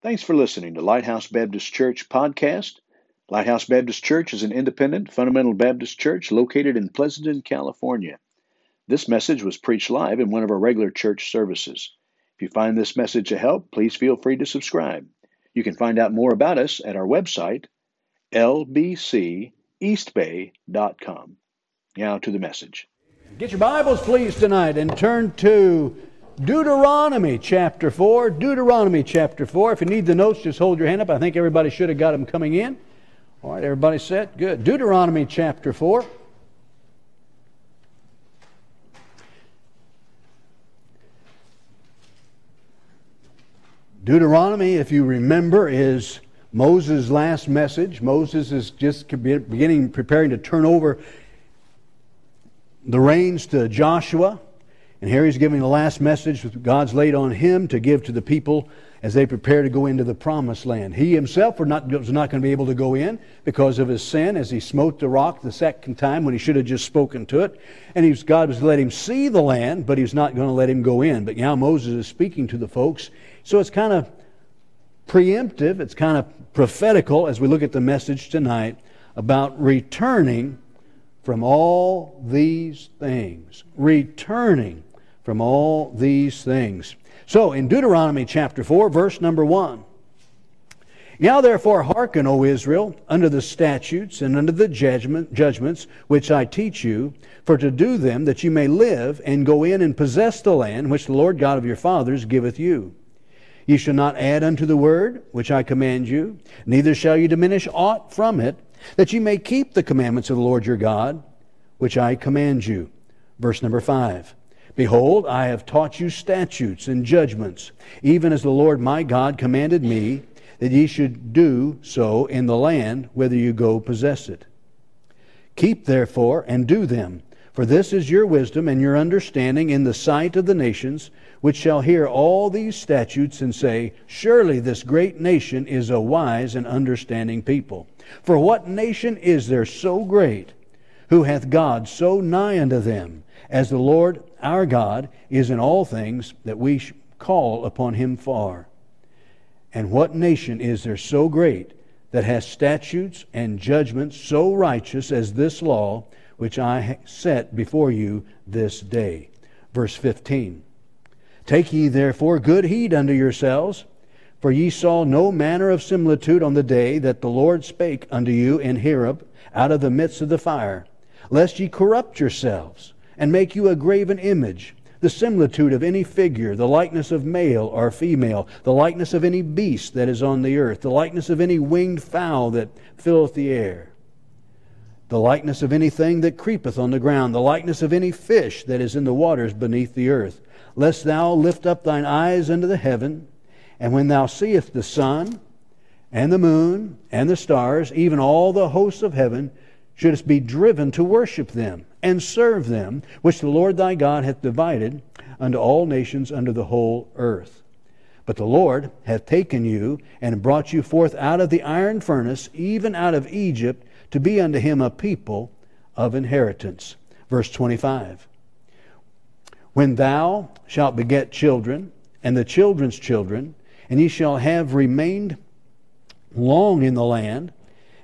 Thanks for listening to Lighthouse Baptist Church podcast. Lighthouse Baptist Church is an independent, fundamental Baptist church located in Pleasanton, California. This message was preached live in one of our regular church services. If you find this message a help, please feel free to subscribe. You can find out more about us at our website, lbceastbay.com. Now to the message. Get your Bibles, please, tonight and turn to Deuteronomy chapter 4. Deuteronomy chapter 4. If you need the notes, just hold your hand up. I think everybody should have got them coming in. All right, everybody set? Good. Deuteronomy chapter 4. Deuteronomy, if you remember, is Moses' last message. Moses is just beginning, preparing to turn over the reins to Joshua. And here he's giving the last message that God's laid on him to give to the people as they prepare to go into the promised land. He himself was not, was not going to be able to go in because of his sin as he smote the rock the second time when he should have just spoken to it. And was, God was to let him see the land, but he's not going to let him go in. But now Moses is speaking to the folks. So it's kind of preemptive, it's kind of prophetical as we look at the message tonight about returning from all these things. Returning from all these things. So, in Deuteronomy chapter 4, verse number 1. Now therefore hearken, O Israel, unto the statutes and unto the judgment, judgments which I teach you, for to do them that you may live and go in and possess the land which the Lord God of your fathers giveth you. Ye shall not add unto the word which I command you, neither shall you diminish aught from it, that ye may keep the commandments of the Lord your God, which I command you. Verse number 5. Behold, I have taught you statutes and judgments, even as the Lord my God commanded me, that ye should do so in the land whither you go possess it. Keep therefore and do them, for this is your wisdom and your understanding in the sight of the nations, which shall hear all these statutes and say, Surely this great nation is a wise and understanding people. For what nation is there so great, who hath God so nigh unto them? As the Lord our God is in all things that we call upon him for. And what nation is there so great that has statutes and judgments so righteous as this law which I set before you this day? Verse 15 Take ye therefore good heed unto yourselves, for ye saw no manner of similitude on the day that the Lord spake unto you in Horeb out of the midst of the fire, lest ye corrupt yourselves and make you a graven image, the similitude of any figure, the likeness of male or female, the likeness of any beast that is on the earth, the likeness of any winged fowl that filleth the air, the likeness of anything that creepeth on the ground, the likeness of any fish that is in the waters beneath the earth, lest thou lift up thine eyes unto the heaven, and when thou seest the sun, and the moon, and the stars, even all the hosts of heaven, shouldst be driven to worship them and serve them, which the Lord thy God hath divided unto all nations under the whole earth. But the Lord hath taken you and brought you forth out of the iron furnace, even out of Egypt, to be unto him a people of inheritance. Verse 25. When thou shalt beget children, and the children's children, and ye shall have remained long in the land,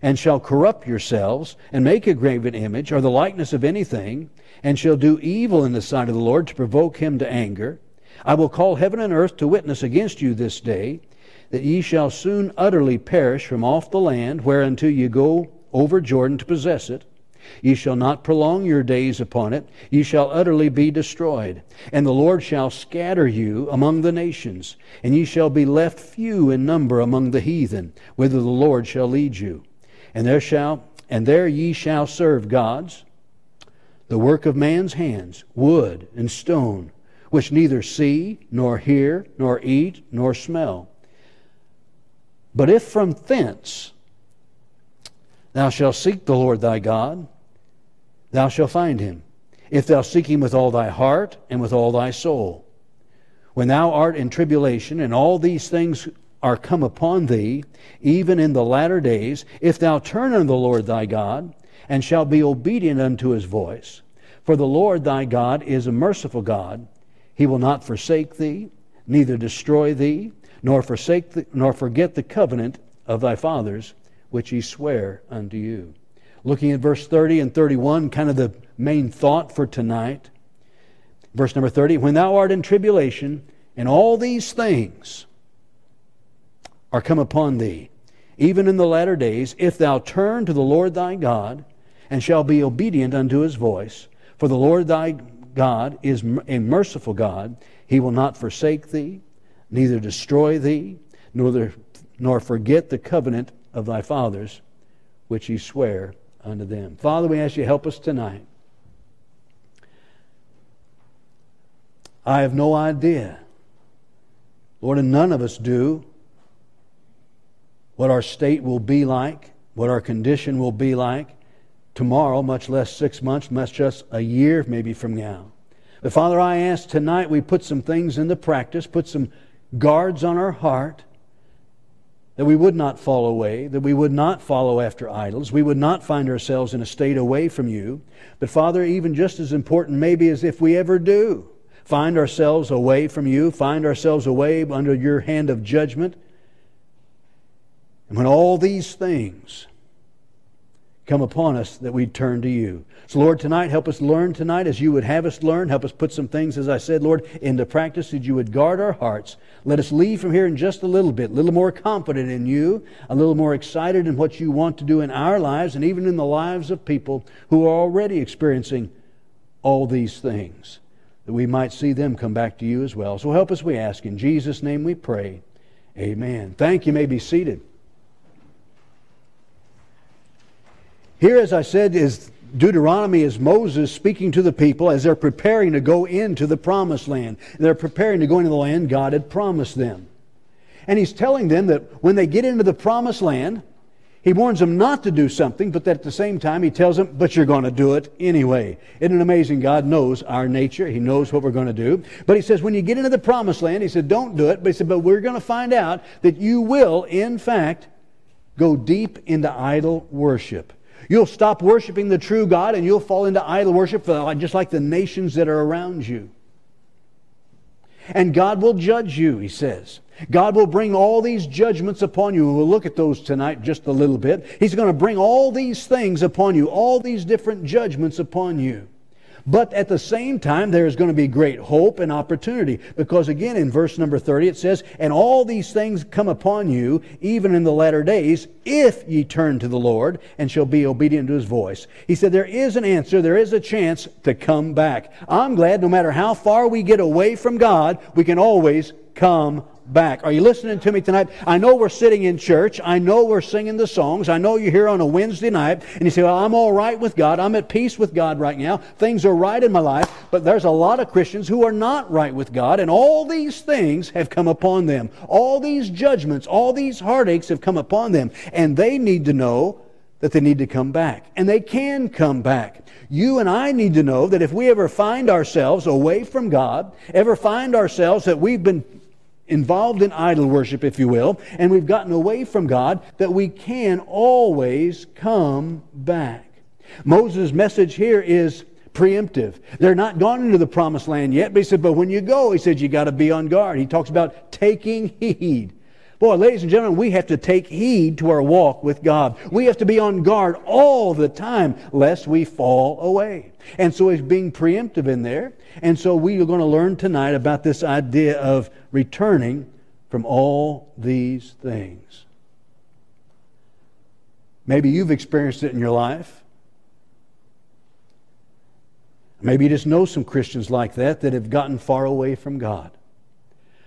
and shall corrupt yourselves, and make a graven image, or the likeness of anything, and shall do evil in the sight of the Lord to provoke him to anger. I will call heaven and earth to witness against you this day, that ye shall soon utterly perish from off the land whereunto ye go over Jordan to possess it. Ye shall not prolong your days upon it, ye shall utterly be destroyed. And the Lord shall scatter you among the nations, and ye shall be left few in number among the heathen, whither the Lord shall lead you. And there shall and there ye shall serve gods, the work of man's hands, wood and stone, which neither see, nor hear, nor eat, nor smell. But if from thence thou shalt seek the Lord thy God, thou shalt find him, if thou seek him with all thy heart and with all thy soul. When thou art in tribulation, and all these things are come upon thee, even in the latter days, if thou turn unto the Lord thy God, and shalt be obedient unto his voice. For the Lord thy God is a merciful God. He will not forsake thee, neither destroy thee, nor forsake the, nor forget the covenant of thy fathers, which he sware unto you. Looking at verse 30 and 31, kind of the main thought for tonight. Verse number 30 When thou art in tribulation, and all these things are come upon thee, even in the latter days, if thou turn to the Lord thy God, and shall be obedient unto his voice, for the Lord thy God is a merciful God, he will not forsake thee, neither destroy thee, nor, nor forget the covenant of thy fathers, which he sware unto them. Father, we ask you help us tonight. I have no idea, Lord, and none of us do, what our state will be like, what our condition will be like tomorrow, much less six months, much less a year maybe from now. But Father, I ask tonight we put some things into practice, put some guards on our heart, that we would not fall away, that we would not follow after idols, we would not find ourselves in a state away from you. But Father, even just as important maybe as if we ever do find ourselves away from you, find ourselves away under your hand of judgment, and when all these things come upon us, that we turn to you. So, Lord, tonight, help us learn tonight as you would have us learn. Help us put some things, as I said, Lord, into practice that you would guard our hearts. Let us leave from here in just a little bit, a little more confident in you, a little more excited in what you want to do in our lives and even in the lives of people who are already experiencing all these things, that we might see them come back to you as well. So help us, we ask. In Jesus' name we pray. Amen. Thank you. you may be seated. Here, as I said, is Deuteronomy is Moses speaking to the people as they're preparing to go into the promised land. They're preparing to go into the land God had promised them. And he's telling them that when they get into the promised land, he warns them not to do something, but that at the same time he tells them, but you're going to do it anyway. Isn't it amazing? God knows our nature. He knows what we're going to do. But he says, when you get into the promised land, he said, don't do it. But he said, but we're going to find out that you will, in fact, go deep into idol worship. You'll stop worshiping the true God and you'll fall into idol worship just like the nations that are around you. And God will judge you, he says. God will bring all these judgments upon you. We'll look at those tonight just a little bit. He's going to bring all these things upon you, all these different judgments upon you. But at the same time, there is going to be great hope and opportunity. Because again, in verse number 30, it says, And all these things come upon you, even in the latter days, if ye turn to the Lord and shall be obedient to his voice. He said, There is an answer, there is a chance to come back. I'm glad no matter how far we get away from God, we can always come back. Are you listening to me tonight? I know we're sitting in church. I know we're singing the songs. I know you're here on a Wednesday night and you say, Well, I'm all right with God. I'm at peace with God right now. Things are right in my life. But there's a lot of Christians who are not right with God, and all these things have come upon them. All these judgments, all these heartaches have come upon them. And they need to know that they need to come back. And they can come back. You and I need to know that if we ever find ourselves away from God, ever find ourselves that we've been involved in idol worship, if you will, and we've gotten away from God, that we can always come back. Moses' message here is preemptive. They're not gone into the promised land yet, but he said, but when you go, he said, you got to be on guard. He talks about taking heed. Boy, ladies and gentlemen, we have to take heed to our walk with God. We have to be on guard all the time lest we fall away. And so he's being preemptive in there. And so we are going to learn tonight about this idea of returning from all these things. Maybe you've experienced it in your life. Maybe you just know some Christians like that that have gotten far away from God.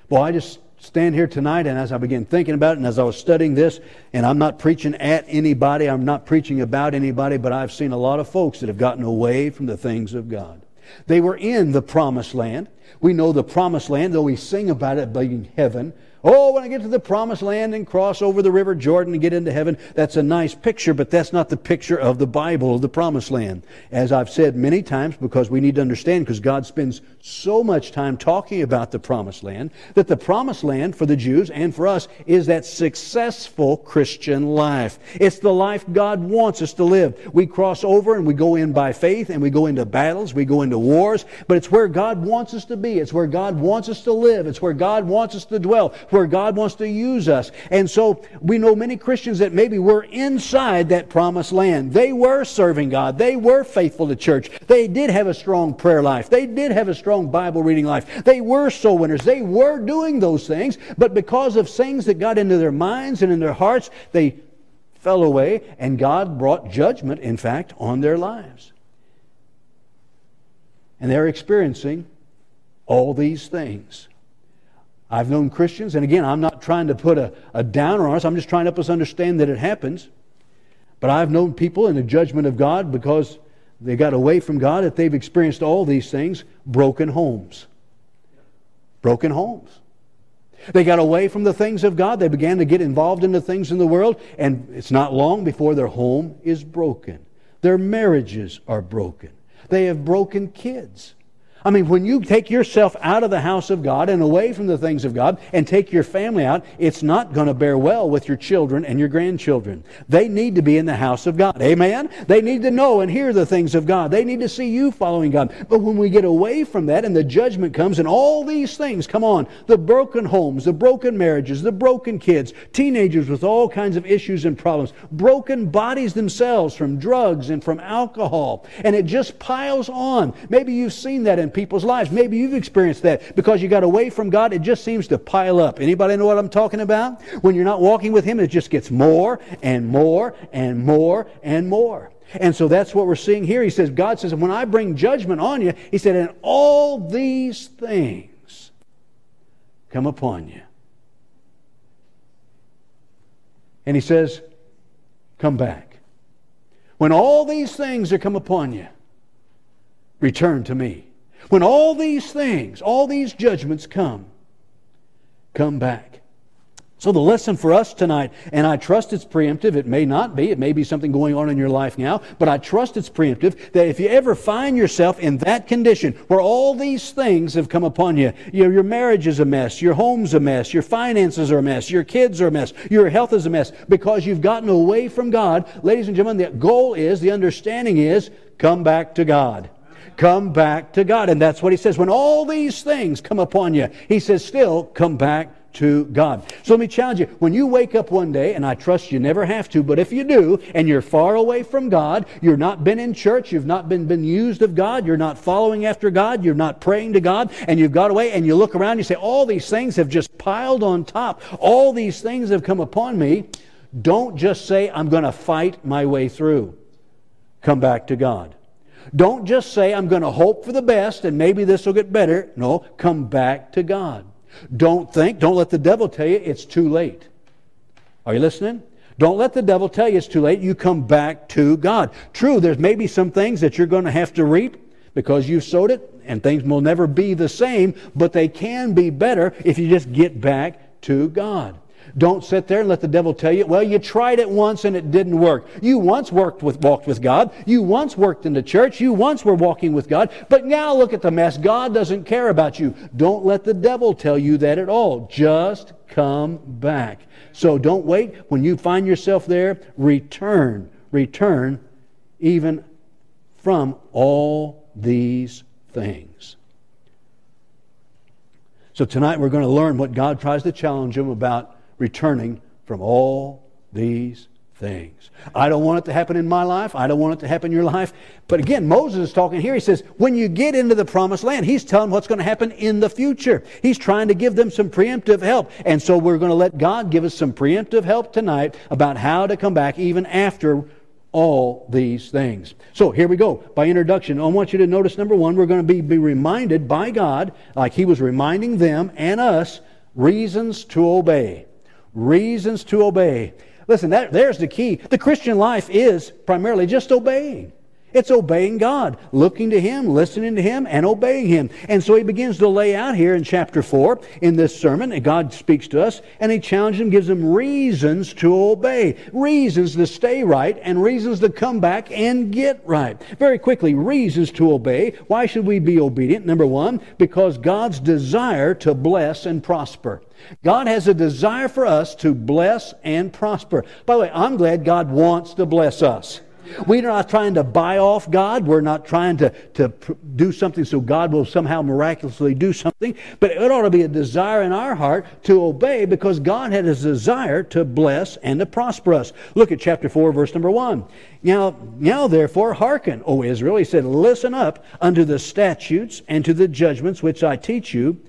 Well, I just stand here tonight and as I began thinking about it and as I was studying this, and I'm not preaching at anybody, I'm not preaching about anybody, but I've seen a lot of folks that have gotten away from the things of God. They were in the promised land. We know the promised land, though we sing about it being heaven. Oh, when I get to the promised land and cross over the river Jordan and get into heaven, that's a nice picture, but that's not the picture of the Bible of the promised land. As I've said many times, because we need to understand, because God spends so much time talking about the promised land, that the promised land for the Jews and for us is that successful Christian life. It's the life God wants us to live. We cross over and we go in by faith and we go into battles, we go into wars, but it's where God wants us to be. It's where God wants us to live. It's where God wants us to dwell where God wants to use us. And so we know many Christians that maybe were inside that promised land. They were serving God. They were faithful to church. They did have a strong prayer life. They did have a strong Bible reading life. They were soul winners. They were doing those things. But because of things that got into their minds and in their hearts, they fell away, and God brought judgment, in fact, on their lives. And they're experiencing all these things. I've known Christians, and again, I'm not trying to put a, a downer on us, I'm just trying to help us understand that it happens. But I've known people in the judgment of God because they got away from God that they've experienced all these things broken homes. Broken homes. They got away from the things of God. They began to get involved in the things in the world, and it's not long before their home is broken. Their marriages are broken. They have broken kids. I mean, when you take yourself out of the house of God and away from the things of God and take your family out, it's not going to bear well with your children and your grandchildren. They need to be in the house of God. Amen? They need to know and hear the things of God. They need to see you following God. But when we get away from that and the judgment comes and all these things come on the broken homes, the broken marriages, the broken kids, teenagers with all kinds of issues and problems, broken bodies themselves from drugs and from alcohol, and it just piles on. Maybe you've seen that in people's lives. Maybe you've experienced that because you got away from God, it just seems to pile up. Anybody know what I'm talking about? When you're not walking with Him, it just gets more and more and more and more. And so that's what we're seeing here. He says, God says, when I bring judgment on you, He said, and all these things come upon you. And He says, come back. When all these things are come upon you, return to me. When all these things, all these judgments come, come back. So, the lesson for us tonight, and I trust it's preemptive, it may not be, it may be something going on in your life now, but I trust it's preemptive that if you ever find yourself in that condition where all these things have come upon you, your, your marriage is a mess, your home's a mess, your finances are a mess, your kids are a mess, your health is a mess, because you've gotten away from God, ladies and gentlemen, the goal is, the understanding is, come back to God. Come back to God. And that's what he says. When all these things come upon you, he says, still come back to God. So let me challenge you. When you wake up one day, and I trust you never have to, but if you do, and you're far away from God, you're not been in church, you've not been, been used of God, you're not following after God, you're not praying to God, and you've got away, and you look around, you say, all these things have just piled on top. All these things have come upon me. Don't just say, I'm going to fight my way through. Come back to God. Don't just say, I'm going to hope for the best and maybe this will get better. No, come back to God. Don't think, don't let the devil tell you it's too late. Are you listening? Don't let the devil tell you it's too late. You come back to God. True, there's maybe some things that you're going to have to reap because you've sowed it, and things will never be the same, but they can be better if you just get back to God. Don't sit there and let the devil tell you, well, you tried it once and it didn't work. You once worked with, walked with God. You once worked in the church. You once were walking with God. But now look at the mess. God doesn't care about you. Don't let the devil tell you that at all. Just come back. So don't wait. When you find yourself there, return. Return even from all these things. So tonight we're going to learn what God tries to challenge him about returning from all these things. I don't want it to happen in my life. I don't want it to happen in your life. But again, Moses is talking here. He says, when you get into the promised land, he's telling what's going to happen in the future. He's trying to give them some preemptive help. And so we're going to let God give us some preemptive help tonight about how to come back even after all these things. So here we go. By introduction, I want you to notice number one, we're going to be, be reminded by God, like he was reminding them and us, reasons to obey reasons to obey. Listen, that, there's the key. The Christian life is primarily just obeying. It's obeying God, looking to Him, listening to Him, and obeying Him. And so he begins to lay out here in chapter 4 in this sermon, and God speaks to us, and He challenges them, gives them reasons to obey, reasons to stay right, and reasons to come back and get right. Very quickly, reasons to obey. Why should we be obedient? Number one, because God's desire to bless and prosper. God has a desire for us to bless and prosper. By the way, I'm glad God wants to bless us. We're not trying to buy off God. We're not trying to, to do something so God will somehow miraculously do something. But it ought to be a desire in our heart to obey because God had a desire to bless and to prosper us. Look at chapter 4, verse number 1. Now, now therefore, hearken, O Israel. He said, Listen up unto the statutes and to the judgments which I teach you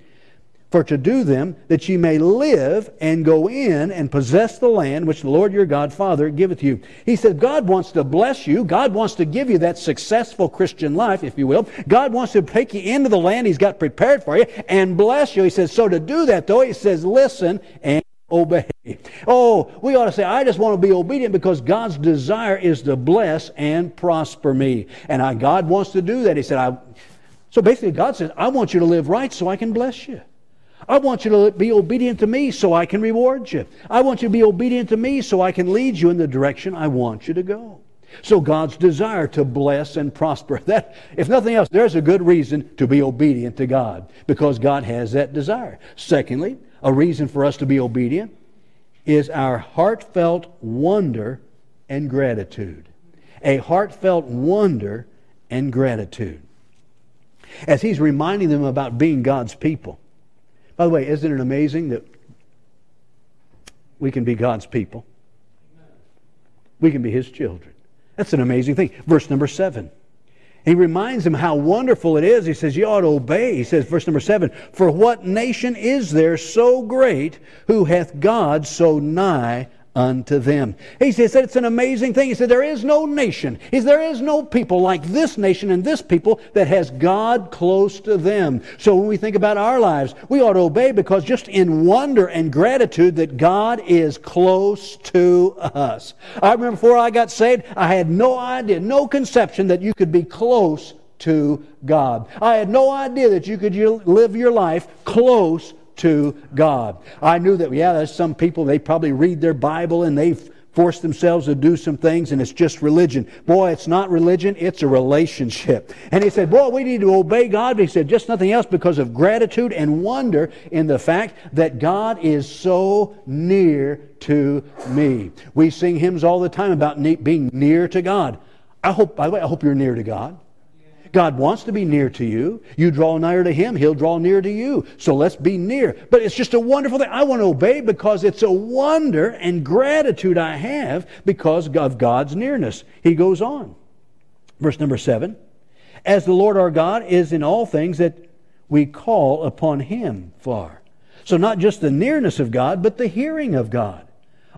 for to do them, that ye may live and go in and possess the land which the Lord your God Father giveth you. He said, God wants to bless you. God wants to give you that successful Christian life, if you will. God wants to take you into the land He's got prepared for you and bless you. He says, so to do that, though, He says, listen and obey. Oh, we ought to say, I just want to be obedient because God's desire is to bless and prosper me. And I, God wants to do that. He said, I, so basically, God says, I want you to live right so I can bless you. I want you to be obedient to me so I can reward you. I want you to be obedient to me so I can lead you in the direction I want you to go. So God's desire to bless and prosper. That, if nothing else, there's a good reason to be obedient to God because God has that desire. Secondly, a reason for us to be obedient is our heartfelt wonder and gratitude. A heartfelt wonder and gratitude. As he's reminding them about being God's people, by the way, isn't it amazing that we can be God's people? We can be His children. That's an amazing thing. Verse number seven. He reminds them how wonderful it is. He says, You ought to obey. He says, verse number seven, For what nation is there so great who hath God so nigh unto them. He said it's an amazing thing. He said there is no nation, said, there is no people like this nation and this people that has God close to them. So when we think about our lives, we ought to obey because just in wonder and gratitude that God is close to us. I remember before I got saved, I had no idea, no conception that you could be close to God. I had no idea that you could live your life close to God. I knew that, yeah, there's some people, they probably read their Bible and they've themselves to do some things and it's just religion. Boy, it's not religion, it's a relationship. And he said, Boy, we need to obey God. But he said, just nothing else because of gratitude and wonder in the fact that God is so near to me. We sing hymns all the time about being near to God. I hope, by the way, I hope you're near to God. God wants to be near to you. You draw near to Him, He'll draw near to you. So let's be near. But it's just a wonderful thing. I want to obey because it's a wonder and gratitude I have because of God's nearness. He goes on. Verse number seven As the Lord our God is in all things that we call upon Him for. So not just the nearness of God, but the hearing of God.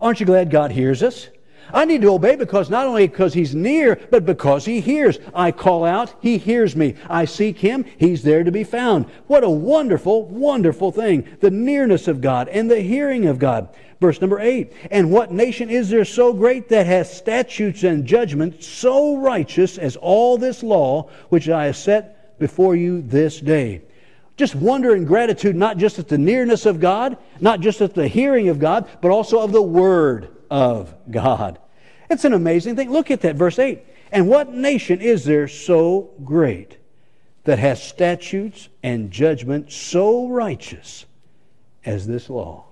Aren't you glad God hears us? I need to obey because not only because he's near, but because he hears. I call out, he hears me. I seek him, he's there to be found. What a wonderful, wonderful thing. The nearness of God and the hearing of God. Verse number eight. And what nation is there so great that has statutes and judgments so righteous as all this law which I have set before you this day? Just wonder and gratitude, not just at the nearness of God, not just at the hearing of God, but also of the Word of God. It's an amazing thing. Look at that, verse 8. And what nation is there so great that has statutes and judgment so righteous as this law?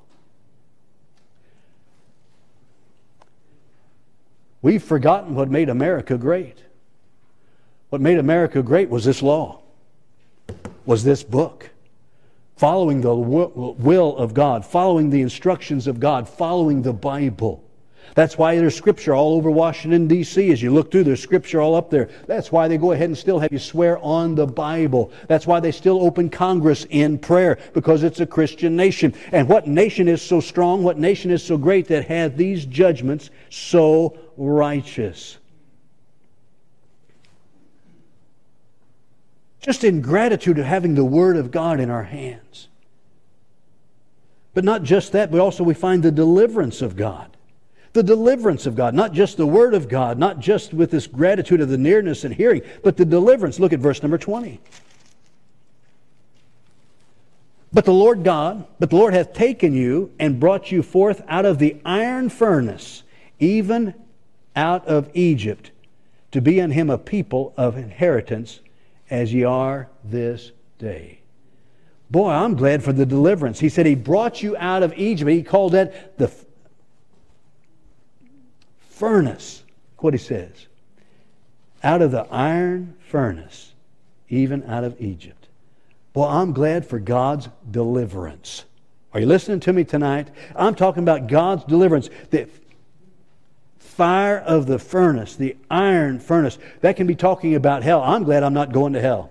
We've forgotten what made America great. What made America great was this law, was this book following the will of God, following the instructions of God, following the Bible. That's why there's scripture all over Washington, D.C. As you look through, there's scripture all up there. That's why they go ahead and still have you swear on the Bible. That's why they still open Congress in prayer, because it's a Christian nation. And what nation is so strong, what nation is so great that has these judgments so righteous? Just in gratitude of having the Word of God in our hands. But not just that, but also we find the deliverance of God the deliverance of God, not just the Word of God, not just with this gratitude of the nearness and hearing, but the deliverance. Look at verse number 20. But the Lord God, but the Lord hath taken you and brought you forth out of the iron furnace, even out of Egypt, to be in him a people of inheritance, as ye are this day. Boy, I'm glad for the deliverance. He said he brought you out of Egypt. He called that the furnace. What he says. out of the iron furnace, even out of Egypt. Well, I'm glad for God's deliverance. Are you listening to me tonight? I'm talking about God's deliverance. The fire of the furnace, the iron furnace, that can be talking about hell. I'm glad I'm not going to hell.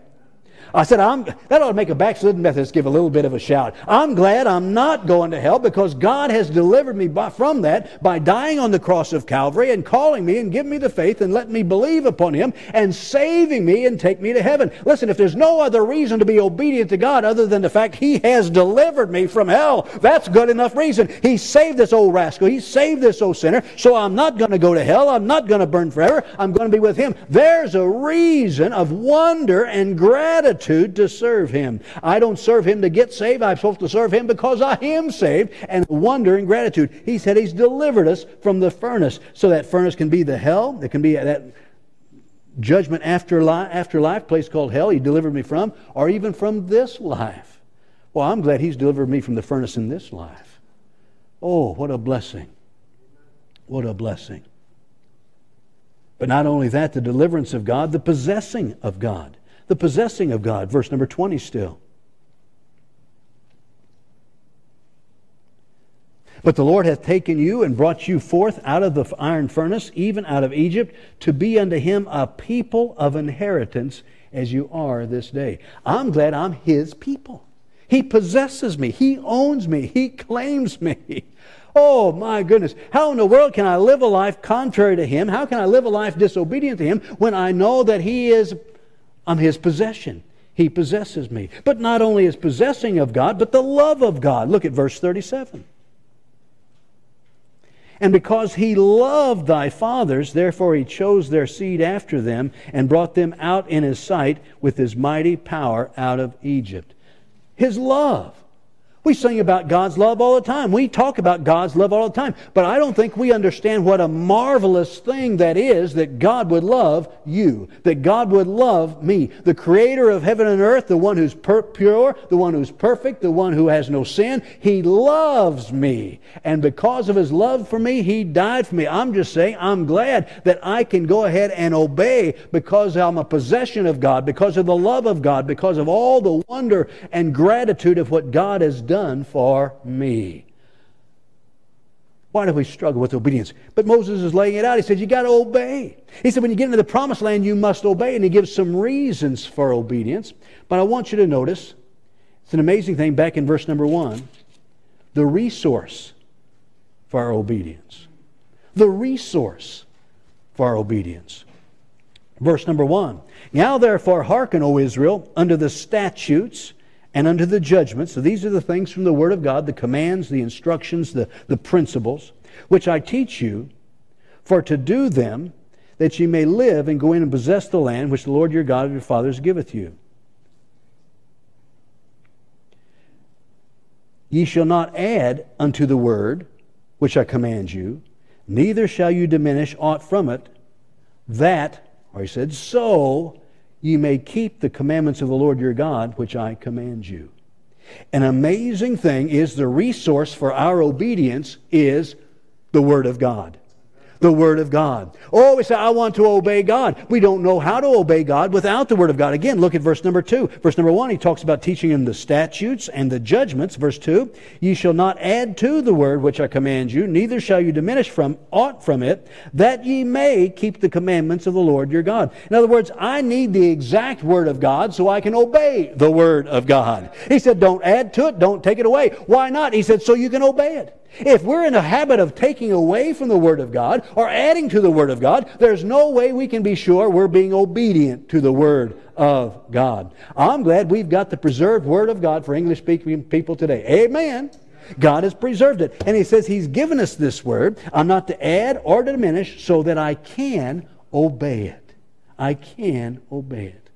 I said, I'm, that ought to make a backslidden Methodist give a little bit of a shout. I'm glad I'm not going to hell because God has delivered me by, from that by dying on the cross of Calvary and calling me and giving me the faith and letting me believe upon Him and saving me and take me to heaven. Listen, if there's no other reason to be obedient to God other than the fact He has delivered me from hell, that's good enough reason. He saved this old rascal. He saved this old sinner. So I'm not going to go to hell. I'm not going to burn forever. I'm going to be with Him. There's a reason of wonder and gratitude gratitude to serve Him. I don't serve Him to get saved. I'm supposed to serve Him because I am saved and wonder and gratitude. He said He's delivered us from the furnace. So that furnace can be the hell. It can be that judgment after life, afterlife, place called hell He delivered me from, or even from this life. Well, I'm glad He's delivered me from the furnace in this life. Oh, what a blessing. What a blessing. But not only that, the deliverance of God, the possessing of God the possessing of God. Verse number 20 still. But the Lord hath taken you and brought you forth out of the iron furnace, even out of Egypt, to be unto him a people of inheritance as you are this day. I'm glad I'm his people. He possesses me. He owns me. He claims me. Oh my goodness. How in the world can I live a life contrary to him? How can I live a life disobedient to him when I know that he is I'm his possession. He possesses me. But not only his possessing of God, but the love of God. Look at verse 37. And because he loved thy fathers, therefore he chose their seed after them and brought them out in his sight with his mighty power out of Egypt. His love. We sing about God's love all the time. We talk about God's love all the time. But I don't think we understand what a marvelous thing that is that God would love you, that God would love me, the creator of heaven and earth, the one who's per- pure, the one who's perfect, the one who has no sin. He loves me. And because of his love for me, he died for me. I'm just saying, I'm glad that I can go ahead and obey because I'm a possession of God, because of the love of God, because of all the wonder and gratitude of what God has done done for me. Why do we struggle with obedience? But Moses is laying it out. He said, You got to obey. He said, When you get into the promised land, you must obey. And he gives some reasons for obedience. But I want you to notice it's an amazing thing back in verse number one the resource for our obedience. The resource for our obedience. Verse number one Now therefore hearken, O Israel, unto the statutes and unto the judgment. So these are the things from the Word of God, the commands, the instructions, the, the principles, which I teach you, for to do them, that ye may live and go in and possess the land which the Lord your God of your fathers giveth you. Ye shall not add unto the word which I command you, neither shall you diminish aught from it, that, or he said, so ye may keep the commandments of the Lord your God, which I command you. An amazing thing is the resource for our obedience is the Word of God the Word of God. Oh, we say, I want to obey God. We don't know how to obey God without the Word of God. Again, look at verse number 2. Verse number 1, he talks about teaching him the statutes and the judgments. Verse 2, Ye shall not add to the Word which I command you, neither shall you diminish from aught from it, that ye may keep the commandments of the Lord your God. In other words, I need the exact Word of God so I can obey the Word of God. He said, don't add to it, don't take it away. Why not? He said, so you can obey it. If we're in a habit of taking away from the Word of God or adding to the Word of God, there's no way we can be sure we're being obedient to the Word of God. I'm glad we've got the preserved Word of God for English speaking people today. Amen. God has preserved it. And He says He's given us this Word. I'm not to add or to diminish so that I can obey it. I can obey it.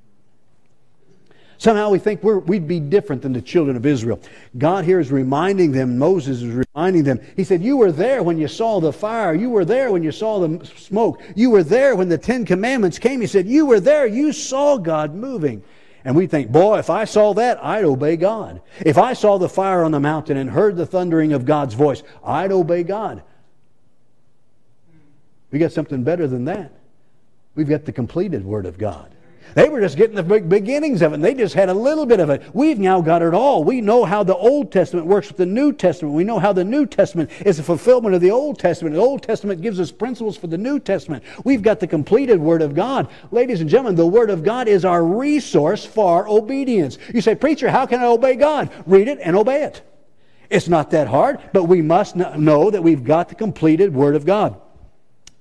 Somehow we think we would be different than the children of Israel. God here is reminding them, Moses is reminding them. He said, You were there when you saw the fire. You were there when you saw the smoke. You were there when the Ten Commandments came. He said, You were there. You saw God moving. And we think, boy, if I saw that, I'd obey God. If I saw the fire on the mountain and heard the thundering of God's voice, I'd obey God. We got something better than that. We've got the completed Word of God. They were just getting the beginnings of it, and they just had a little bit of it. We've now got it all. We know how the Old Testament works with the New Testament. We know how the New Testament is a fulfillment of the Old Testament. The Old Testament gives us principles for the New Testament. We've got the completed Word of God. Ladies and gentlemen, the Word of God is our resource for obedience. You say, Preacher, how can I obey God? Read it and obey it. It's not that hard, but we must know that we've got the completed Word of God.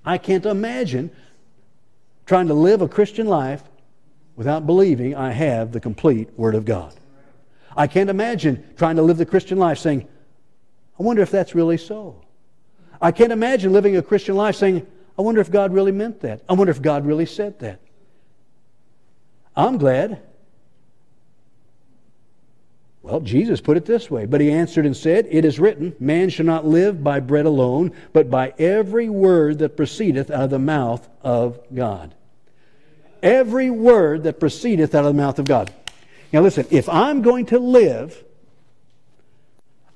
I can't imagine trying to live a Christian life without believing I have the complete Word of God. I can't imagine trying to live the Christian life saying, I wonder if that's really so. I can't imagine living a Christian life saying, I wonder if God really meant that. I wonder if God really said that. I'm glad. Well, Jesus put it this way, but he answered and said, It is written, Man shall not live by bread alone, but by every word that proceedeth out of the mouth of God every word that proceedeth out of the mouth of God. Now, listen, if I'm going to live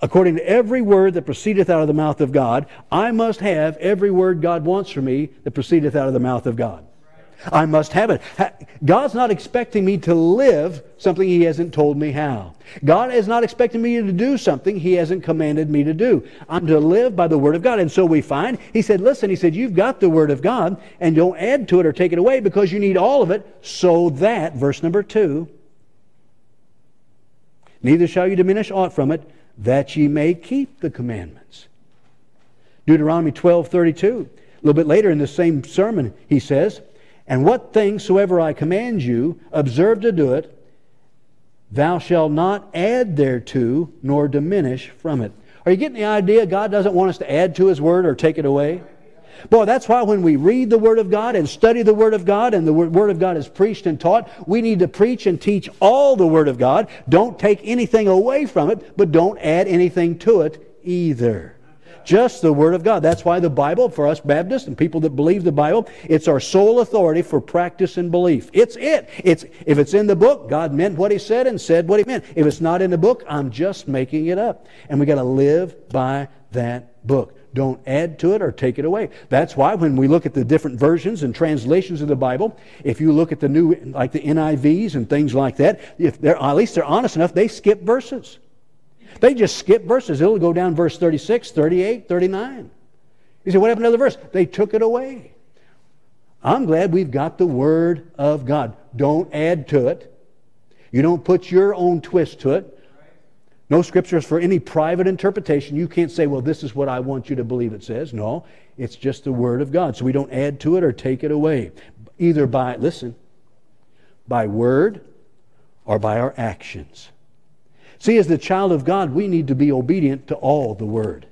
according to every word that proceedeth out of the mouth of God, I must have every word God wants from me that proceedeth out of the mouth of God. I must have it. God's not expecting me to live something He hasn't told me how. God is not expecting me to do something He hasn't commanded me to do. I'm to live by the Word of God. And so we find, He said, listen, He said, you've got the Word of God, and don't add to it or take it away because you need all of it so that, verse number two, neither shall you diminish aught from it, that ye may keep the commandments. Deuteronomy 12 32. A little bit later in the same sermon, he says, and what things soever I command you, observe to do it. Thou shalt not add thereto, nor diminish from it. Are you getting the idea? God doesn't want us to add to His Word or take it away. Boy, that's why when we read the Word of God and study the Word of God and the Word of God is preached and taught, we need to preach and teach all the Word of God. Don't take anything away from it, but don't add anything to it either just the Word of God. That's why the Bible, for us Baptists and people that believe the Bible, it's our sole authority for practice and belief. It's it. It's, if it's in the book, God meant what He said and said what He meant. If it's not in the book, I'm just making it up. And we got to live by that book. Don't add to it or take it away. That's why when we look at the different versions and translations of the Bible, if you look at the new, like the NIVs and things like that, if they're, at least they're honest enough, they skip verses. They just skip verses. It'll go down verse 36, 38, 39. You say, what happened to the verse? They took it away. I'm glad we've got the Word of God. Don't add to it. You don't put your own twist to it. No scriptures for any private interpretation. You can't say, well, this is what I want you to believe it says. No, it's just the Word of God. So we don't add to it or take it away. Either by, listen, by word or by our actions. See, as the child of God, we need to be obedient to all the Word.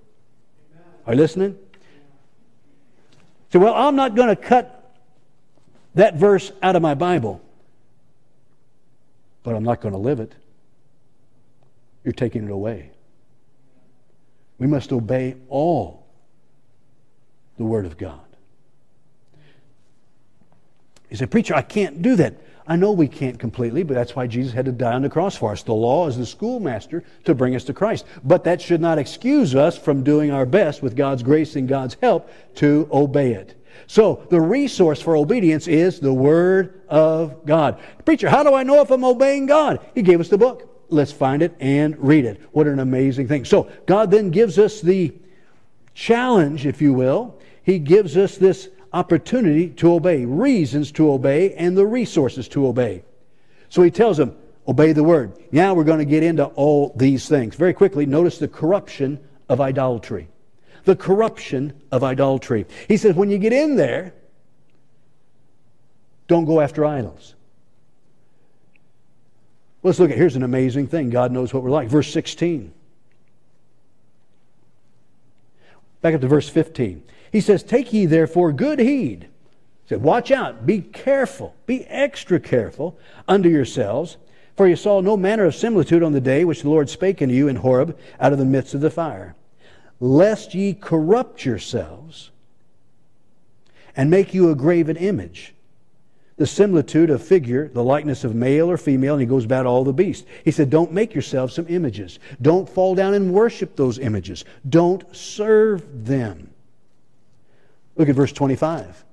Are you listening? So, well, I'm not going to cut that verse out of my Bible, but I'm not going to live it. You're taking it away. We must obey all the Word of God. You say, Preacher, I can't do that. I know we can't completely, but that's why Jesus had to die on the cross for us. The law is the schoolmaster to bring us to Christ. But that should not excuse us from doing our best with God's grace and God's help to obey it. So the resource for obedience is the Word of God. Preacher, how do I know if I'm obeying God? He gave us the book. Let's find it and read it. What an amazing thing. So God then gives us the challenge, if you will. He gives us this opportunity to obey, reasons to obey, and the resources to obey. So he tells them, obey the word. Now we're going to get into all these things. Very quickly, notice the corruption of idolatry. The corruption of idolatry. He says, when you get in there, don't go after idols. Let's look at here's an amazing thing. God knows what we're like. Verse 16. Back up to verse 15. He says, Take ye therefore good heed. He said, Watch out, be careful, be extra careful unto yourselves, for you saw no manner of similitude on the day which the Lord spake unto you in Horeb out of the midst of the fire, lest ye corrupt yourselves and make you a graven image. The similitude of figure, the likeness of male or female, and he goes about all the beasts. He said, Don't make yourselves some images. Don't fall down and worship those images. Don't serve them. Look at verse 25.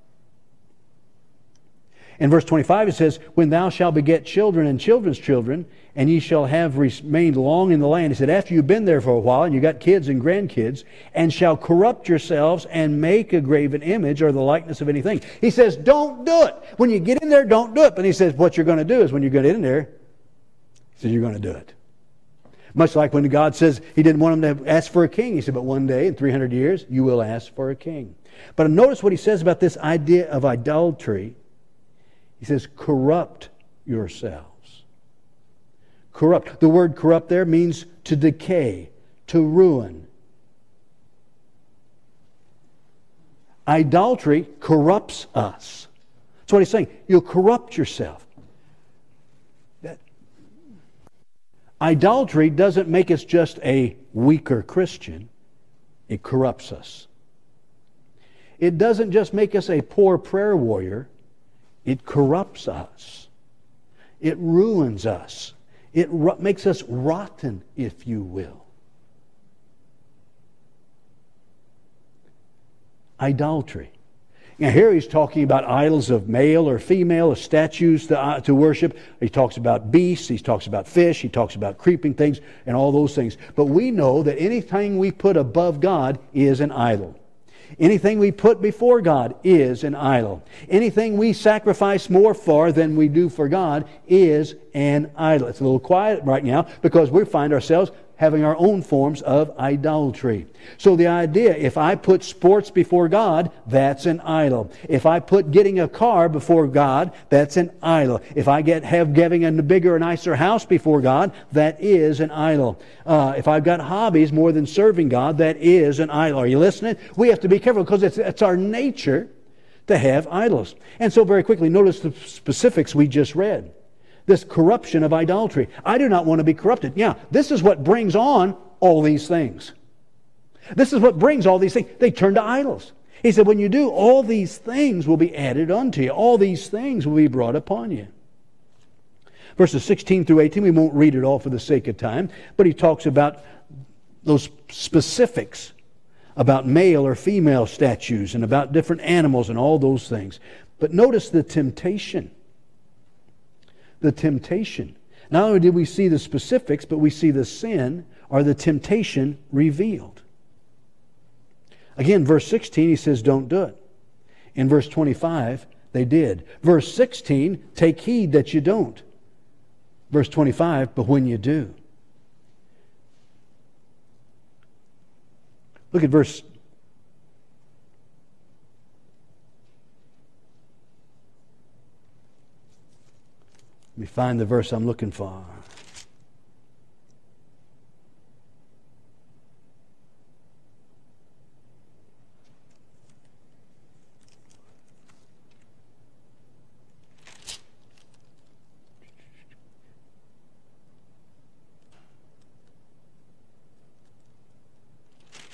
In verse 25 it says, When thou shalt beget children and children's children, and ye shall have remained long in the land. He said, After you've been there for a while, and you got kids and grandkids, and shall corrupt yourselves and make a graven image or the likeness of anything. He says, Don't do it. When you get in there, don't do it. But he says, What you're going to do is when you get in there, he says, You're going to do it. Much like when God says he didn't want him to ask for a king. He said, But one day, in 300 years, you will ask for a king. But notice what he says about this idea of idolatry. He says, corrupt yourselves. Corrupt. The word corrupt there means to decay, to ruin. Idolatry corrupts us. That's what he's saying. You'll corrupt yourself. That idolatry doesn't make us just a weaker Christian, it corrupts us. It doesn't just make us a poor prayer warrior, it corrupts us. It ruins us. It makes us rotten, if you will. Idolatry. Now, here he's talking about idols of male or female, or statues to, uh, to worship. He talks about beasts, he talks about fish, he talks about creeping things, and all those things. But we know that anything we put above God is an idol. Anything we put before God is an idol. Anything we sacrifice more for than we do for God is an idol. It's a little quiet right now because we find ourselves having our own forms of idolatry. So the idea, if I put sports before God, that's an idol. If I put getting a car before God, that's an idol. If I get have getting a bigger, nicer house before God, that is an idol. Uh, if I've got hobbies more than serving God, that is an idol. Are you listening? We have to be careful because it's, it's our nature to have idols. And so very quickly, notice the specifics we just read this corruption of idolatry. I do not want to be corrupted. Yeah, this is what brings on all these things. This is what brings all these things. They turn to idols. He said, when you do, all these things will be added unto you. All these things will be brought upon you. Verses 16 through 18, we won't read it all for the sake of time, but he talks about those specifics about male or female statues and about different animals and all those things. But notice the temptation the temptation. Not only did we see the specifics, but we see the sin or the temptation revealed. Again, verse 16, he says, Don't do it. In verse 25, they did. Verse 16, take heed that you don't. Verse 25, but when you do. Look at verse me find the verse I'm looking for.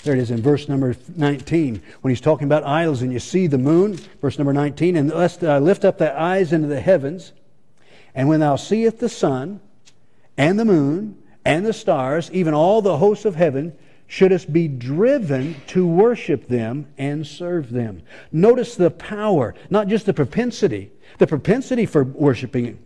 There it is in verse number 19 when he's talking about idols and you see the moon, verse number 19, and lest I lift up thy eyes into the heavens and when thou seest the sun and the moon and the stars, even all the hosts of heaven, shouldst be driven to worship them and serve them. Notice the power, not just the propensity, the propensity for worshiping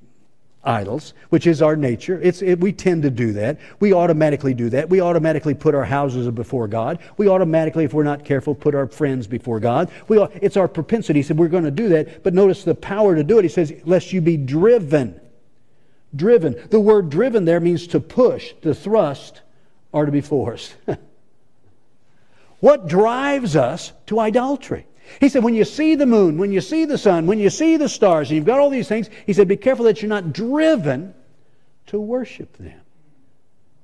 idols, which is our nature. It's, it, we tend to do that. We automatically do that. We automatically put our houses before God. We automatically, if we're not careful, put our friends before God. We, it's our propensity. He said, we're going to do that. But notice the power to do it. He says, lest you be driven. Driven. The word driven there means to push, to thrust, or to be forced. what drives us to idolatry? He said, when you see the moon, when you see the sun, when you see the stars, and you've got all these things, he said, be careful that you're not driven to worship them.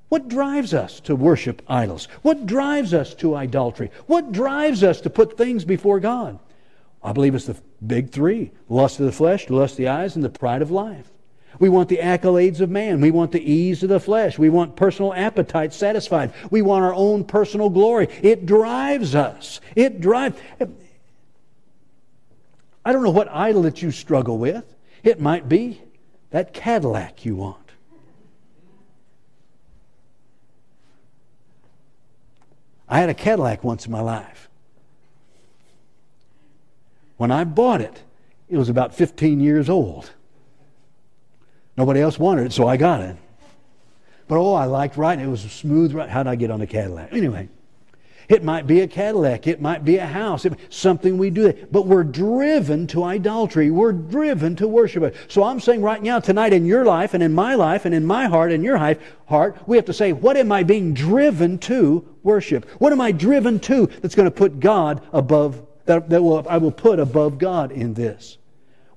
What drives us to worship idols? What drives us to idolatry? What drives us to put things before God? I believe it's the big three lust of the flesh, lust of the eyes, and the pride of life. We want the accolades of man. We want the ease of the flesh. We want personal appetite satisfied. We want our own personal glory. It drives us. It drives. I don't know what idol that you struggle with. It might be that Cadillac you want. I had a Cadillac once in my life. When I bought it, It was about 15 years old. Nobody else wanted it, so I got it. But oh, I liked riding. It was a smooth ride. How did I get on a Cadillac? Anyway, it might be a Cadillac. It might be a house. It, something we do. But we're driven to idolatry. We're driven to worship it. So I'm saying right now, tonight, in your life and in my life and in my heart and your heart, we have to say, what am I being driven to worship? What am I driven to that's going to put God above, that, that will, I will put above God in this?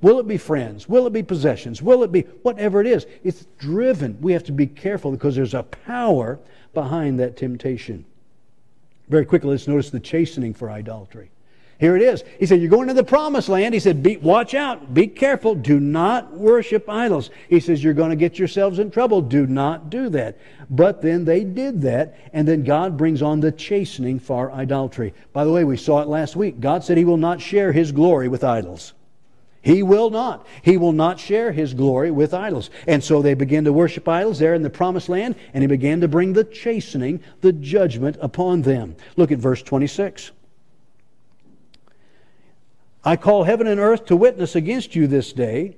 Will it be friends? Will it be possessions? Will it be whatever it is? It's driven. We have to be careful because there's a power behind that temptation. Very quickly, let's notice the chastening for idolatry. Here it is. He said, You're going to the promised land. He said, be, Watch out. Be careful. Do not worship idols. He says, You're going to get yourselves in trouble. Do not do that. But then they did that, and then God brings on the chastening for idolatry. By the way, we saw it last week. God said He will not share His glory with idols. He will not. He will not share his glory with idols. And so they began to worship idols there in the promised land, and he began to bring the chastening, the judgment upon them. Look at verse 26. I call heaven and earth to witness against you this day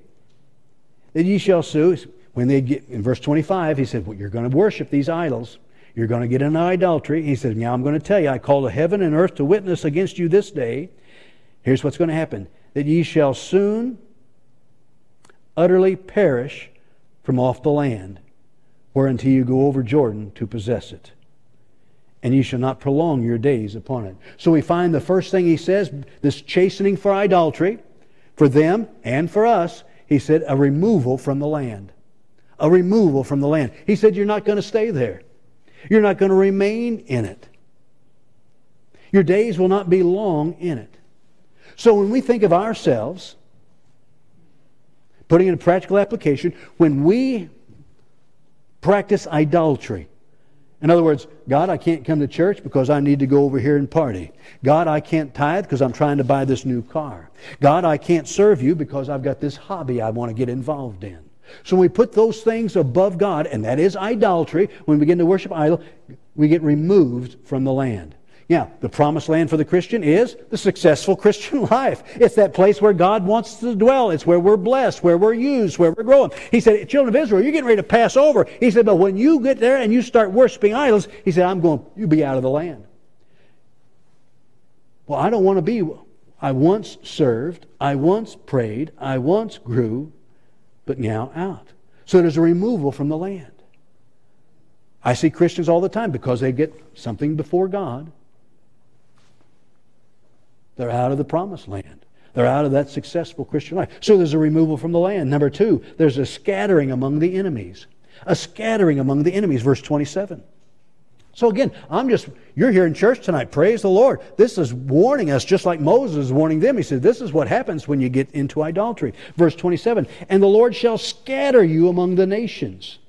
that ye shall sue. When they get in verse 25, he said, well, You're going to worship these idols. You're going to get into idolatry. He said, Now I'm going to tell you, I call heaven and earth to witness against you this day. Here's what's going to happen that ye shall soon utterly perish from off the land, whereunto you go over Jordan to possess it. And ye shall not prolong your days upon it. So we find the first thing he says, this chastening for idolatry, for them and for us, he said, a removal from the land. A removal from the land. He said, You're not going to stay there. You're not going to remain in it. Your days will not be long in it. So when we think of ourselves, putting it in a practical application, when we practice idolatry, in other words, God, I can't come to church because I need to go over here and party. God, I can't tithe because I'm trying to buy this new car. God, I can't serve you because I've got this hobby I want to get involved in. So when we put those things above God, and that is idolatry, when we begin to worship idol, we get removed from the land. Yeah, the promised land for the Christian is the successful Christian life. It's that place where God wants to dwell. It's where we're blessed, where we're used, where we're growing. He said, Children of Israel, you're getting ready to pass over. He said, But when you get there and you start worshiping idols, he said, I'm going, you'll be out of the land. Well, I don't want to be. I once served, I once prayed, I once grew, but now out. So there's a removal from the land. I see Christians all the time because they get something before God they're out of the promised land. They're out of that successful Christian life. So there's a removal from the land. Number two, there's a scattering among the enemies. A scattering among the enemies, verse 27. So again, I'm just, you're here in church tonight. Praise the Lord. This is warning us, just like Moses is warning them. He said, This is what happens when you get into idolatry. Verse 27 And the Lord shall scatter you among the nations.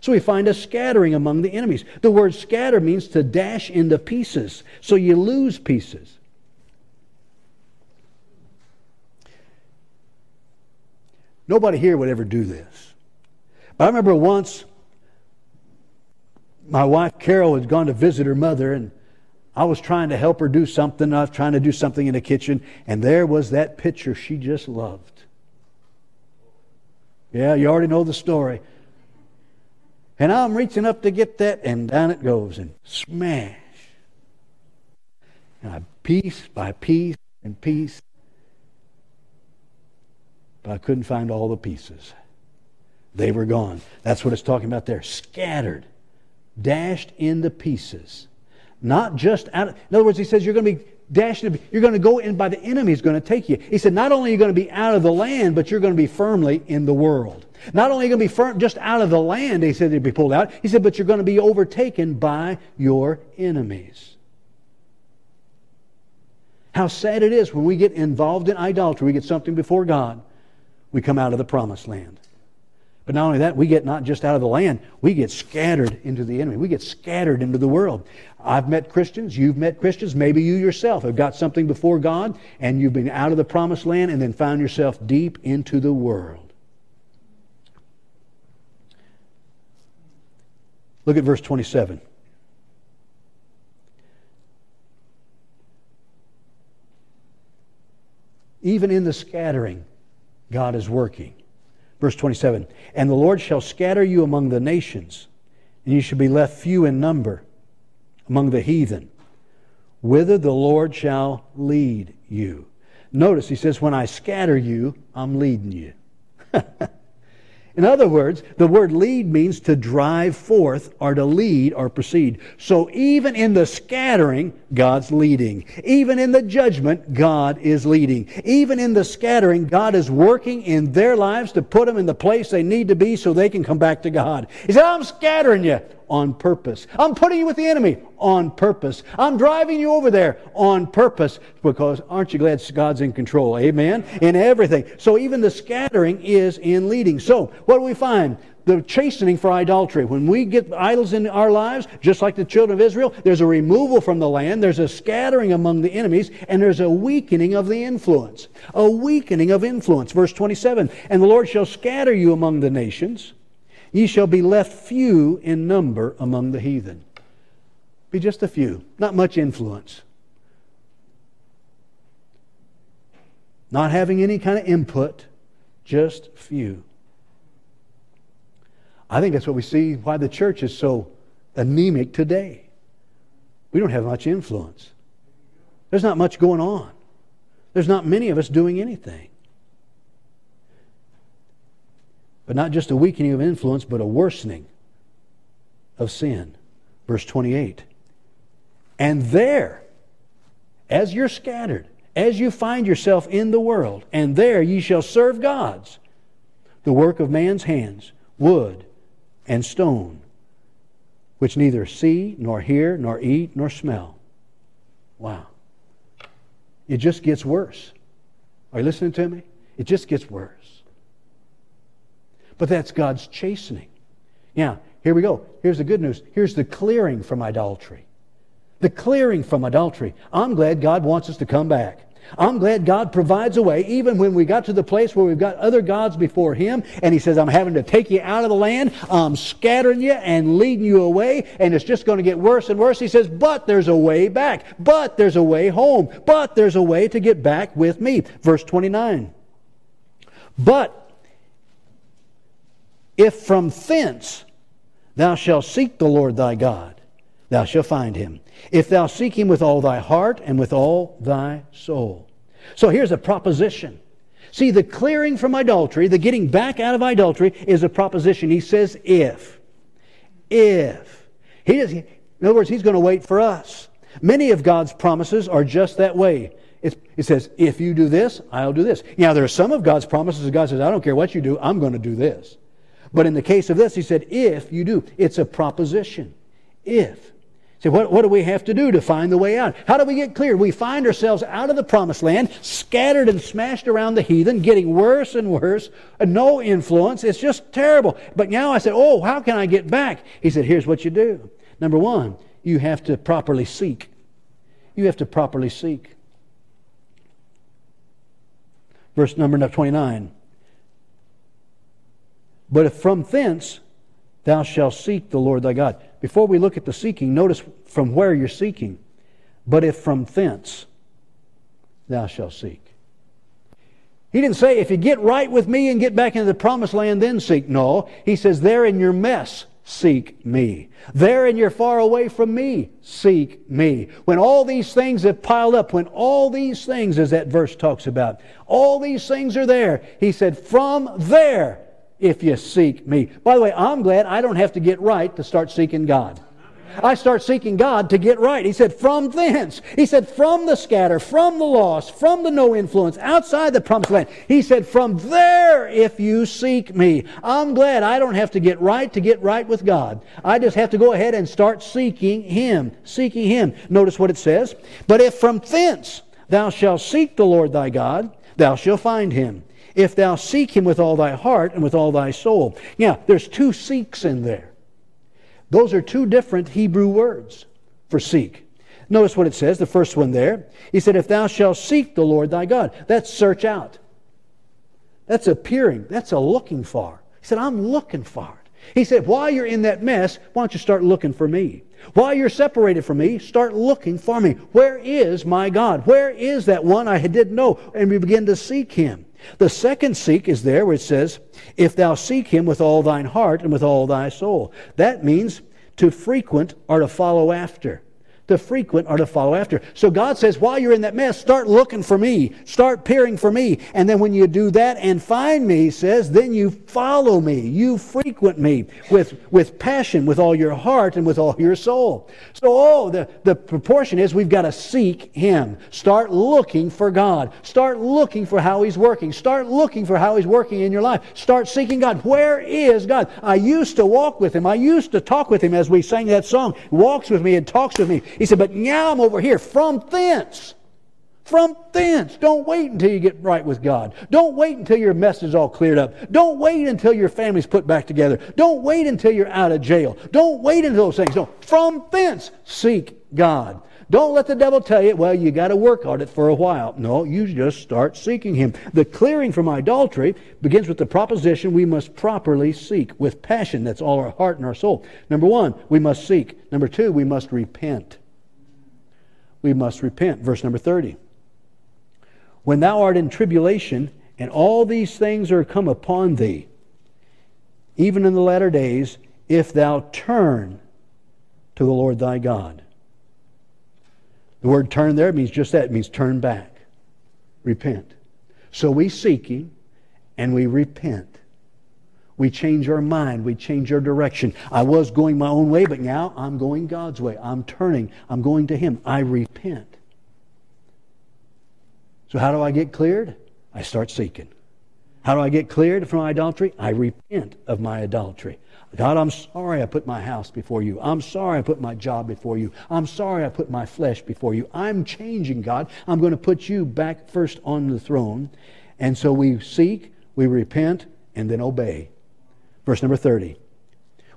So we find a scattering among the enemies. The word scatter means to dash into pieces. So you lose pieces. Nobody here would ever do this. But I remember once my wife Carol had gone to visit her mother, and I was trying to help her do something. I was trying to do something in the kitchen, and there was that picture she just loved. Yeah, you already know the story. And I'm reaching up to get that, and down it goes, and smash. And I, piece by piece and piece but I couldn't find all the pieces. They were gone. That's what it's talking about there. Scattered, dashed into pieces. Not just out. Of, in other words, he says you're going to be dashed. You're going to go in by the enemy is going to take you. He said not only are you going to be out of the land, but you're going to be firmly in the world. Not only are you going to be firm, just out of the land, he said you'd be pulled out. He said, but you're going to be overtaken by your enemies. How sad it is when we get involved in idolatry, we get something before God, we come out of the promised land. But not only that, we get not just out of the land, we get scattered into the enemy. We get scattered into the world. I've met Christians, you've met Christians, maybe you yourself have got something before God and you've been out of the promised land and then found yourself deep into the world. Look at verse 27. Even in the scattering, God is working. Verse 27 And the Lord shall scatter you among the nations, and you shall be left few in number among the heathen, whither the Lord shall lead you. Notice he says, When I scatter you, I'm leading you. In other words, the word lead means to drive forth or to lead or proceed. So even in the scattering, God's leading. Even in the judgment, God is leading. Even in the scattering, God is working in their lives to put them in the place they need to be so they can come back to God. He said, I'm scattering you on purpose. I'm putting you with the enemy on purpose. I'm driving you over there on purpose because aren't you glad God's in control? Amen? In everything. So even the scattering is in leading. So what do we find? The chastening for idolatry. When we get idols in our lives, just like the children of Israel, there's a removal from the land, there's a scattering among the enemies, and there's a weakening of the influence. A weakening of influence. Verse 27 And the Lord shall scatter you among the nations Ye shall be left few in number among the heathen. Be just a few, not much influence. Not having any kind of input, just few. I think that's what we see why the church is so anemic today. We don't have much influence. There's not much going on. There's not many of us doing anything. But not just a weakening of influence, but a worsening of sin. Verse 28. And there, as you're scattered, as you find yourself in the world, and there ye shall serve gods, the work of man's hands, wood and stone, which neither see, nor hear, nor eat, nor smell. Wow. It just gets worse. Are you listening to me? It just gets worse. But that's God's chastening. Now, here we go. Here's the good news. Here's the clearing from idolatry. The clearing from idolatry. I'm glad God wants us to come back. I'm glad God provides a way, even when we got to the place where we've got other gods before Him, and He says, I'm having to take you out of the land, I'm scattering you and leading you away, and it's just going to get worse and worse. He says, But there's a way back, but there's a way home, but there's a way to get back with me. Verse 29. But if from thence thou shalt seek the Lord thy God, thou shalt find him. If thou seek him with all thy heart and with all thy soul. So here's a proposition. See, the clearing from idolatry, the getting back out of idolatry, is a proposition. He says, if. If. He does, in other words, he's going to wait for us. Many of God's promises are just that way. It, it says, if you do this, I'll do this. Now, there are some of God's promises that God says, I don't care what you do, I'm going to do this. But in the case of this, he said, if you do. It's a proposition. If. So what, what do we have to do to find the way out? How do we get clear? We find ourselves out of the promised land, scattered and smashed around the heathen, getting worse and worse, no influence. It's just terrible. But now I said, oh, how can I get back? He said, here's what you do. Number one, you have to properly seek. You have to properly seek. Verse number 29. But if from thence thou shalt seek the Lord thy God. Before we look at the seeking, notice from where you're seeking. But if from thence thou shalt seek. He didn't say, if you get right with me and get back into the promised land, then seek. No. He says, there in your mess, seek me. There and you're far away from me, seek me. When all these things have piled up, when all these things, as that verse talks about, all these things are there, he said, from there if you seek me. By the way, I'm glad I don't have to get right to start seeking God. I start seeking God to get right. He said, from thence. He said, from the scatter, from the lost, from the no influence, outside the promised land. He said, from there, if you seek me. I'm glad I don't have to get right to get right with God. I just have to go ahead and start seeking Him. Seeking Him. Notice what it says. But if from thence thou shalt seek the Lord thy God, thou shalt find Him if thou seek him with all thy heart and with all thy soul. Now, there's two seeks in there. Those are two different Hebrew words for seek. Notice what it says, the first one there. He said, If thou shalt seek the Lord thy God. That's search out. That's appearing. That's a looking for. He said, I'm looking for it. He said, While you're in that mess, why don't you start looking for me? While you're separated from me, start looking for me. Where is my God? Where is that one I didn't know? And we begin to seek him. The second seek is there where it says, If thou seek him with all thine heart and with all thy soul. That means to frequent or to follow after to frequent or to follow after. So God says, while you're in that mess, start looking for me, start peering for me. And then when you do that and find me, he says, then you follow me, you frequent me with, with passion, with all your heart, and with all your soul. So, oh, the, the proportion is we've got to seek him. Start looking for God. Start looking for how he's working. Start looking for how he's working in your life. Start seeking God. Where is God? I used to walk with him. I used to talk with him as we sang that song. Walks with me and talks with me. He said, But now I'm over here from thence. From thence. Don't wait until you get right with God. Don't wait until your mess is all cleared up. Don't wait until your family's put back together. Don't wait until you're out of jail. Don't wait until those things. No, from thence, seek God. Don't let the devil tell you, well, you got to work on it for a while. No, you just start seeking him. The clearing from idolatry begins with the proposition we must properly seek with passion. That's all our heart and our soul. Number one, we must seek. Number two, we must repent we must repent. Verse number 30. When thou art in tribulation, and all these things are come upon thee, even in the latter days, if thou turn to the Lord thy God. The word turn there means just that. It means turn back. Repent. So we seek Him and we repent. We change our mind. We change our direction. I was going my own way, but now I'm going God's way. I'm turning. I'm going to Him. I repent. So, how do I get cleared? I start seeking. How do I get cleared from idolatry? I repent of my idolatry. God, I'm sorry I put my house before you. I'm sorry I put my job before you. I'm sorry I put my flesh before you. I'm changing, God. I'm going to put you back first on the throne. And so we seek, we repent, and then obey. Verse number 30.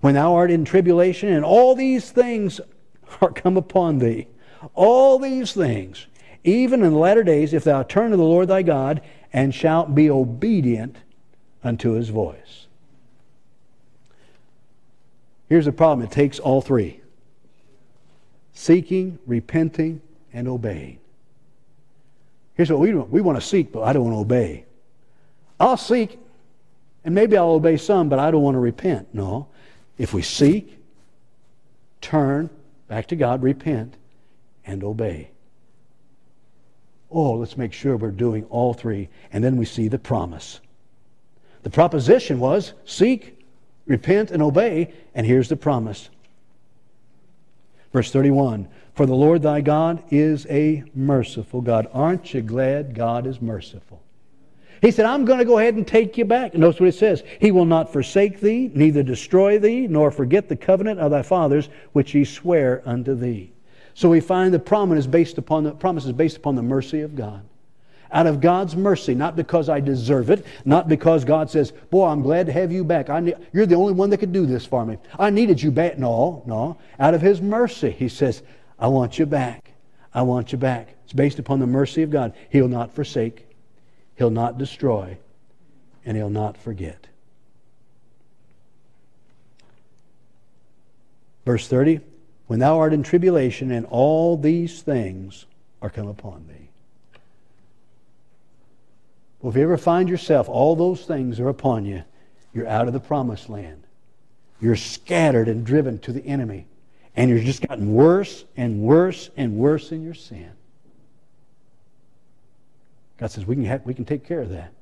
When thou art in tribulation, and all these things are come upon thee, all these things, even in the latter days, if thou turn to the Lord thy God, and shalt be obedient unto his voice. Here's the problem it takes all three seeking, repenting, and obeying. Here's what we want we want to seek, but I don't want to obey. I'll seek and maybe I'll obey some, but I don't want to repent. No. If we seek, turn back to God, repent, and obey. Oh, let's make sure we're doing all three. And then we see the promise. The proposition was seek, repent, and obey. And here's the promise. Verse 31 For the Lord thy God is a merciful God. Aren't you glad God is merciful? He said, I'm going to go ahead and take you back. Notice what it says. He will not forsake thee, neither destroy thee, nor forget the covenant of thy fathers, which he sware unto thee. So we find the promise is based upon the promise is based upon the mercy of God. Out of God's mercy, not because I deserve it, not because God says, Boy, I'm glad to have you back. You're the only one that could do this for me. I needed you back. No, no. Out of His mercy, He says, I want you back. I want you back. It's based upon the mercy of God. He'll not forsake. He'll not destroy, and He'll not forget. Verse 30 When thou art in tribulation, and all these things are come upon thee. Well, if you ever find yourself, all those things are upon you, you're out of the promised land. You're scattered and driven to the enemy. And you're just gotten worse and worse and worse in your sin. God says, we can, have, we can take care of that.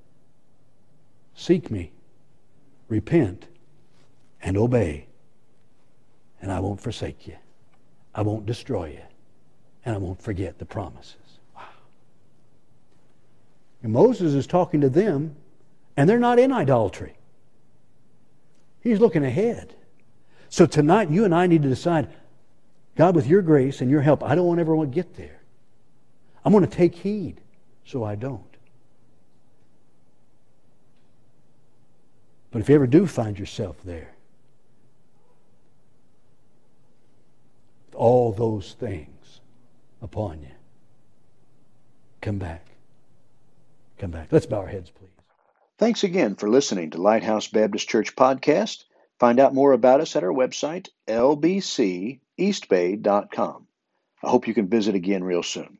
Seek me, repent, and obey, and I won't forsake you. I won't destroy you, and I won't forget the promises. Wow. And Moses is talking to them, and they're not in idolatry. He's looking ahead. So tonight, you and I need to decide God, with your grace and your help, I don't want everyone to get there. I'm going to take heed so I don't. But if you ever do find yourself there, all those things upon you, come back. Come back. Let's bow our heads, please. Thanks again for listening to Lighthouse Baptist Church Podcast. Find out more about us at our website, lbceastbay.com. I hope you can visit again real soon.